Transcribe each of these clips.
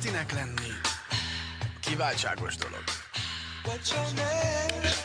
filmesnek lenni kiváltságos dolog.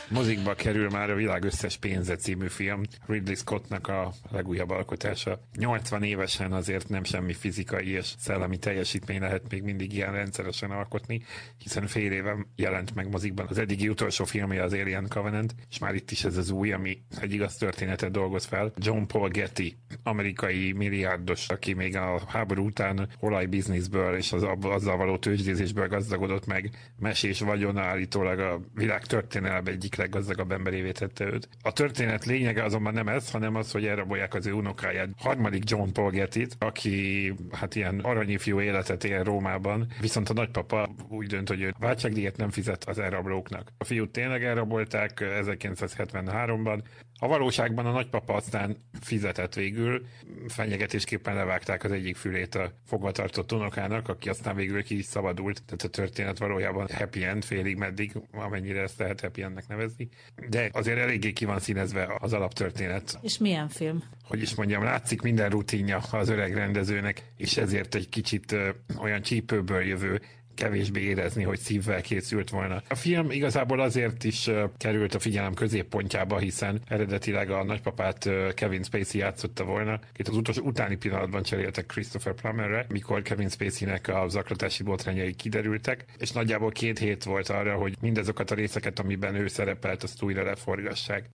Mozikba kerül már a világ összes pénze című film, Ridley Scottnak a legújabb alkotása. 80 évesen azért nem semmi fizikai és szellemi teljesítmény lehet még mindig ilyen rendszeresen alkotni, hiszen fél éve jelent meg mozikban az eddigi utolsó filmje az Alien Covenant, és már itt is ez az új, ami egy igaz történetet dolgoz fel. John Paul Getty, amerikai milliárdos, aki még a háború után olajbizniszből és az, azzal való tőzsdézésből gazdagodott meg, mesés vagyona állítólag a világ történelme egyik leggazdagabb emberévé tette őt. A történet lényege azonban nem ez, hanem az, hogy elrabolják az ő unokáját. Harmadik John Paul Getty, aki hát ilyen aranyifjú életet él Rómában, viszont a nagypapa úgy dönt, hogy ő váltságdíjat nem fizet az elrablóknak. A fiút tényleg elrabolták 1973-ban, a valóságban a nagypapa aztán fizetett végül, fenyegetésképpen levágták az egyik fülét a fogvatartott unokának, aki aztán végül ki is szabadult. Tehát a történet valójában happy end, félig meddig, amennyire ezt lehet happy endnek nevezni. De azért eléggé ki van színezve az alaptörténet. És milyen film? Hogy is mondjam, látszik minden rutinja az öreg rendezőnek, és ezért egy kicsit olyan csípőből jövő kevésbé érezni, hogy szívvel készült volna. A film igazából azért is került a figyelem középpontjába, hiszen eredetileg a nagypapát Kevin Spacey játszotta volna. Itt az utolsó utáni pillanatban cseréltek Christopher Plummerre, mikor Kevin Spacey-nek a zaklatási botrányai kiderültek, és nagyjából két hét volt arra, hogy mindazokat a részeket, amiben ő szerepelt, azt újra leforgassák.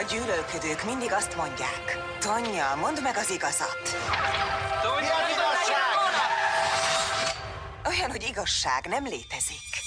A gyűlölködők mindig azt mondják. Tonya, mondd meg az igazat. Igazság! Olyan, hogy igazság nem létezik.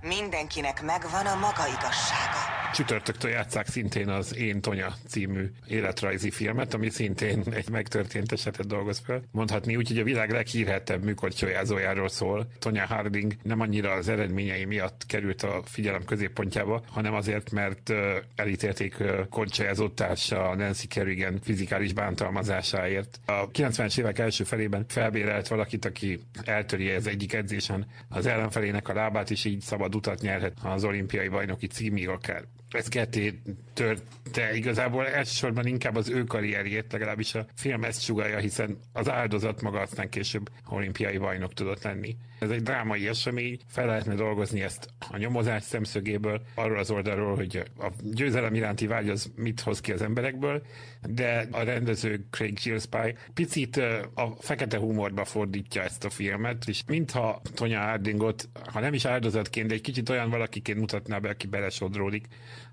Mindenkinek megvan a maga igazsága. Csütörtöktől játszák szintén az Én Tonya című életrajzi filmet, ami szintén egy megtörtént esetet dolgoz fel. Mondhatni úgy, hogy a világ leghírhettebb műkorcsolyázójáról szól. Tonya Harding nem annyira az eredményei miatt került a figyelem középpontjába, hanem azért, mert elítélték korcsolyázó társa Nancy Kerrigan fizikális bántalmazásáért. A 90-es évek első felében felbérelt valakit, aki eltöri az egyik edzésen az ellenfelének a lábát, és így szabad utat nyerhet az olimpiai bajnoki címig akár ez ketté tört, de igazából elsősorban inkább az ő karrierjét, legalábbis a film ezt sugalja, hiszen az áldozat maga aztán később olimpiai bajnok tudott lenni. Ez egy drámai esemény, fel lehetne dolgozni ezt a nyomozás szemszögéből, arról az oldalról, hogy a győzelem iránti vágy az mit hoz ki az emberekből, de a rendező Craig Gillespie picit a fekete humorba fordítja ezt a filmet, és mintha Tonya Hardingot, ha nem is áldozatként, de egy kicsit olyan valakiként mutatná be, aki belesodródik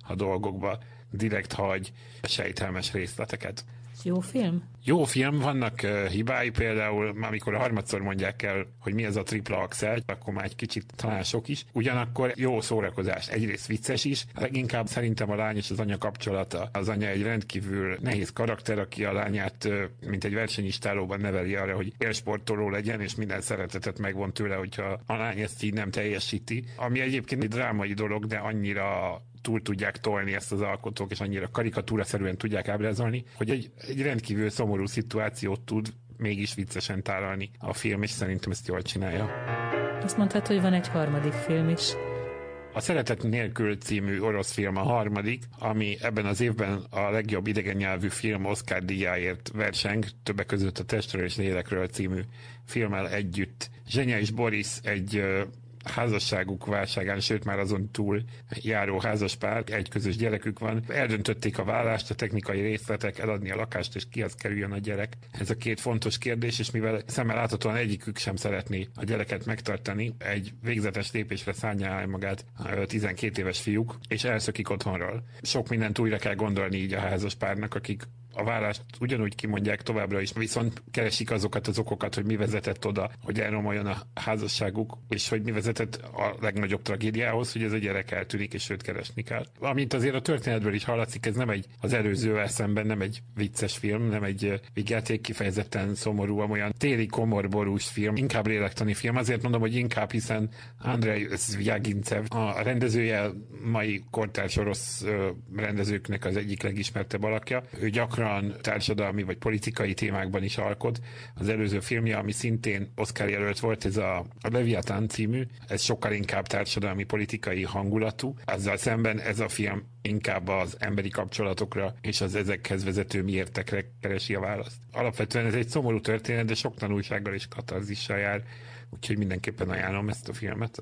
a dolgokba, direkt hagy sejtelmes részleteket. Jó film? Jó film, vannak uh, hibái, például amikor a harmadszor mondják el, hogy mi ez a tripla axel, akkor már egy kicsit talán sok is. Ugyanakkor jó szórakozás, egyrészt vicces is, leginkább szerintem a lány és az anya kapcsolata. Az anya egy rendkívül nehéz karakter, aki a lányát, uh, mint egy versenyistálóban neveli arra, hogy élsportoló legyen, és minden szeretetet megvon tőle, hogyha a lány ezt így nem teljesíti. Ami egyébként egy drámai dolog, de annyira túl tudják tolni ezt az alkotók, és annyira karikatúraszerűen tudják ábrázolni, hogy egy, egy rendkívül szomorú szituációt tud mégis viccesen tálalni a film, és szerintem ezt jól csinálja. Azt mondtad, hogy van egy harmadik film is. A Szeretet nélkül című orosz film a harmadik, ami ebben az évben a legjobb idegen nyelvű film Oscar díjáért verseng, többek között a Testről és Lélekről című filmmel együtt. Zsenya és Boris egy házasságuk válságán, sőt már azon túl járó házaspár, egy közös gyerekük van. Eldöntötték a vállást, a technikai részletek, eladni a lakást, és kihez kerüljön a gyerek. Ez a két fontos kérdés, és mivel szemmel láthatóan egyikük sem szeretné a gyereket megtartani, egy végzetes lépésre szállja magát a 12 éves fiúk, és elszökik otthonról. Sok mindent újra kell gondolni így a házaspárnak, akik a vállást ugyanúgy kimondják továbbra is, viszont keresik azokat az okokat, hogy mi vezetett oda, hogy elromoljon a házasságuk, és hogy mi vezetett a legnagyobb tragédiához, hogy ez a gyerek eltűnik, és őt keresni kell. Amint azért a történetből is hallatszik, ez nem egy az előzővel szemben nem egy vicces film, nem egy vigyáték kifejezetten szomorú, olyan téli komorborús film, inkább lélektani film. Azért mondom, hogy inkább, hiszen Andrei Zvyagincev, a rendezője mai kortárs orosz rendezőknek az egyik legismertebb alakja. Ő gyakran gyakran társadalmi vagy politikai témákban is alkot. Az előző filmje, ami szintén Oscar jelölt volt, ez a, a Leviathan című, ez sokkal inkább társadalmi politikai hangulatú. Ezzel szemben ez a film inkább az emberi kapcsolatokra és az ezekhez vezető miértekre keresi a választ. Alapvetően ez egy szomorú történet, de sok tanulsággal és katarzissal jár, úgyhogy mindenképpen ajánlom ezt a filmet.